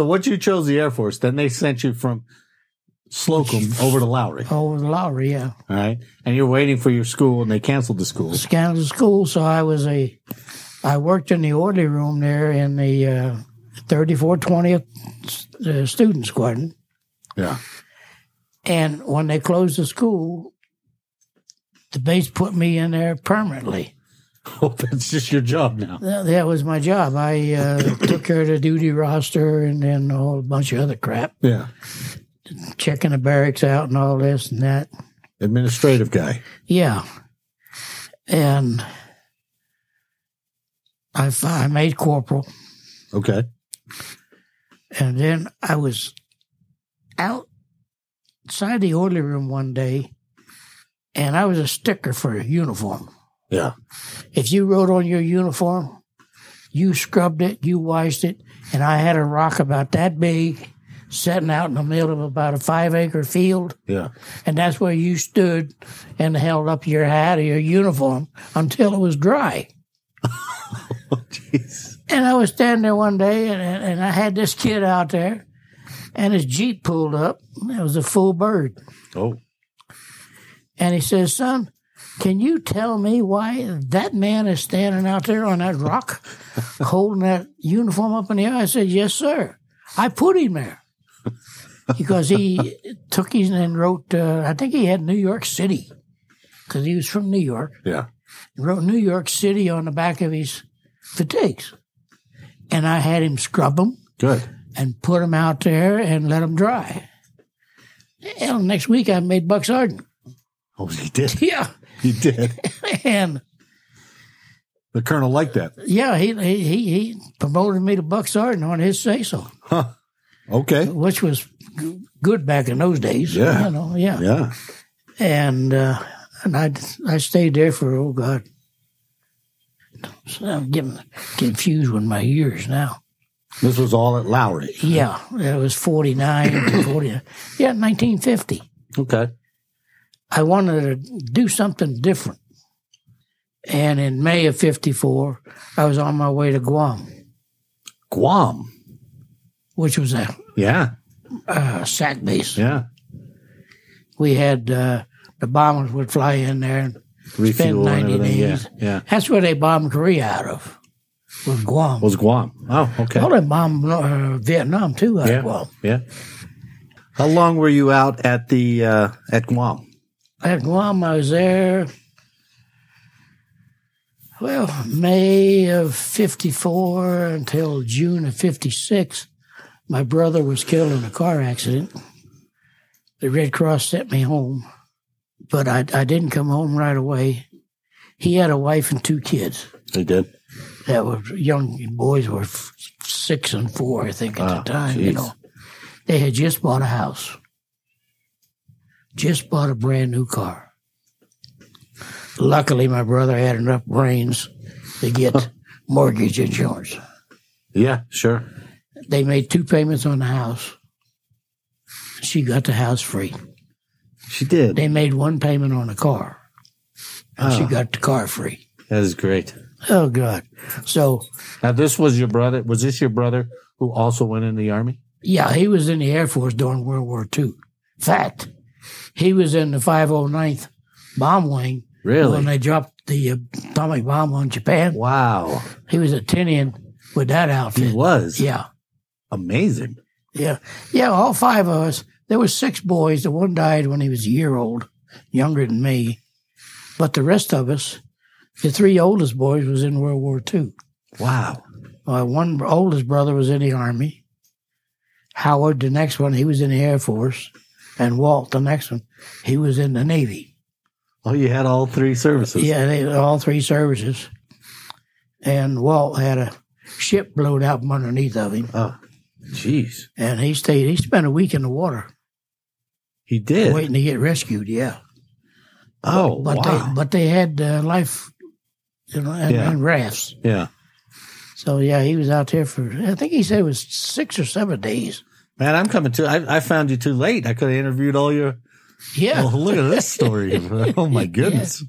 So once you chose the Air Force, then they sent you from Slocum over to Lowry. over the Lowry, yeah. All right. And you're waiting for your school and they canceled the school. Canceled the school, so I was a, I worked in the orderly room there in the uh, 3420th uh, Student Squadron. Yeah. And when they closed the school, the base put me in there permanently. Oh, that's just your job now. That, that was my job. I uh, took care of the duty roster and then a whole bunch of other crap, Yeah. checking the barracks out and all this and that. Administrative guy. Yeah. And I, I made corporal. Okay. And then I was outside the orderly room one day, and I was a sticker for a uniform. Yeah. If you wrote on your uniform, you scrubbed it, you washed it, and I had a rock about that big sitting out in the middle of about a five acre field, Yeah. and that's where you stood and held up your hat or your uniform until it was dry. Oh, jeez. And I was standing there one day, and, and I had this kid out there, and his Jeep pulled up. It was a full bird. Oh. And he says, Son, can you tell me why that man is standing out there on that rock holding that uniform up in the air? I said, Yes, sir. I put him there. Because he took his and wrote, uh, I think he had New York City, because he was from New York. Yeah. He wrote New York City on the back of his fatigues. And I had him scrub them Good. and put them out there and let them dry. Hell, next week I made Buck Sergeant. Oh, he did. Yeah. He did. And The colonel liked that. yeah, he, he, he, promoted me to Buck Sergeant on his say so, Okay. which was good back in those days. Yeah. You know, yeah. Yeah. And, uh, and I, I stayed there for, oh God. So I'm getting confused with my years now. This was all at Lowry. Yeah, it was 49, 40, yeah, 1950. Okay. I wanted to do something different. And in May of 54, I was on my way to Guam, Guam. which was a, Yeah. a SAC base. Yeah. We had uh, the bombers would fly in there and spend Refuel and 90 everything. Yeah. days. Yeah. That's where they bombed Korea out of, was Guam. Was Guam. Oh, okay. Well, they bombed uh, Vietnam too out Yeah. of Guam. Yeah. How long were you out at the uh, at Guam? At Guam, I was there, well, May of 54 until June of 56. My brother was killed in a car accident. The Red Cross sent me home, but I, I didn't come home right away. He had a wife and two kids They did. that were young boys were six and four, I think, at Oh, the ah, time. You know, they had just bought a house, just bought a brand new car. Luckily, my brother had enough brains to get mortgage insurance. Yeah, sure. They made two payments on the house. She got the house free. She did. They made one payment on the car, and she Oh. got the car free. That is great. Oh God! So Now, this was your brother. Was this your brother who also went in the army? Yeah, he was in the Air Force during World War II. Fact, he was in the 509th Bomb Wing Really? when they dropped the atomic bomb on Japan. Wow. He was a Tinian with that outfit. He was. Yeah, Amazing. yeah, yeah. All five of us. There was six boys. The one died when he was a year old, younger than me. But the rest of us, the three oldest boys, was in World War II. Wow. Uh, one oldest brother was in the Army. Howard, the next one, he was in the Air Force. And Walt, the next one, he was in the Navy. Oh, you had all three services. Yeah, they all three services. And Walt had a ship blown out from underneath of him. Oh, jeez. And he stayed, he spent a week in the water He did. waiting to get rescued, yeah. oh, But wow. they but they had uh, life, you know, and, Yeah. and rafts. yeah. So yeah, he was out there for I think he said it was six or seven days. Man, I'm coming too. I, I found you too late. I could have interviewed all your. Yeah. Oh, look at this story. oh my goodness.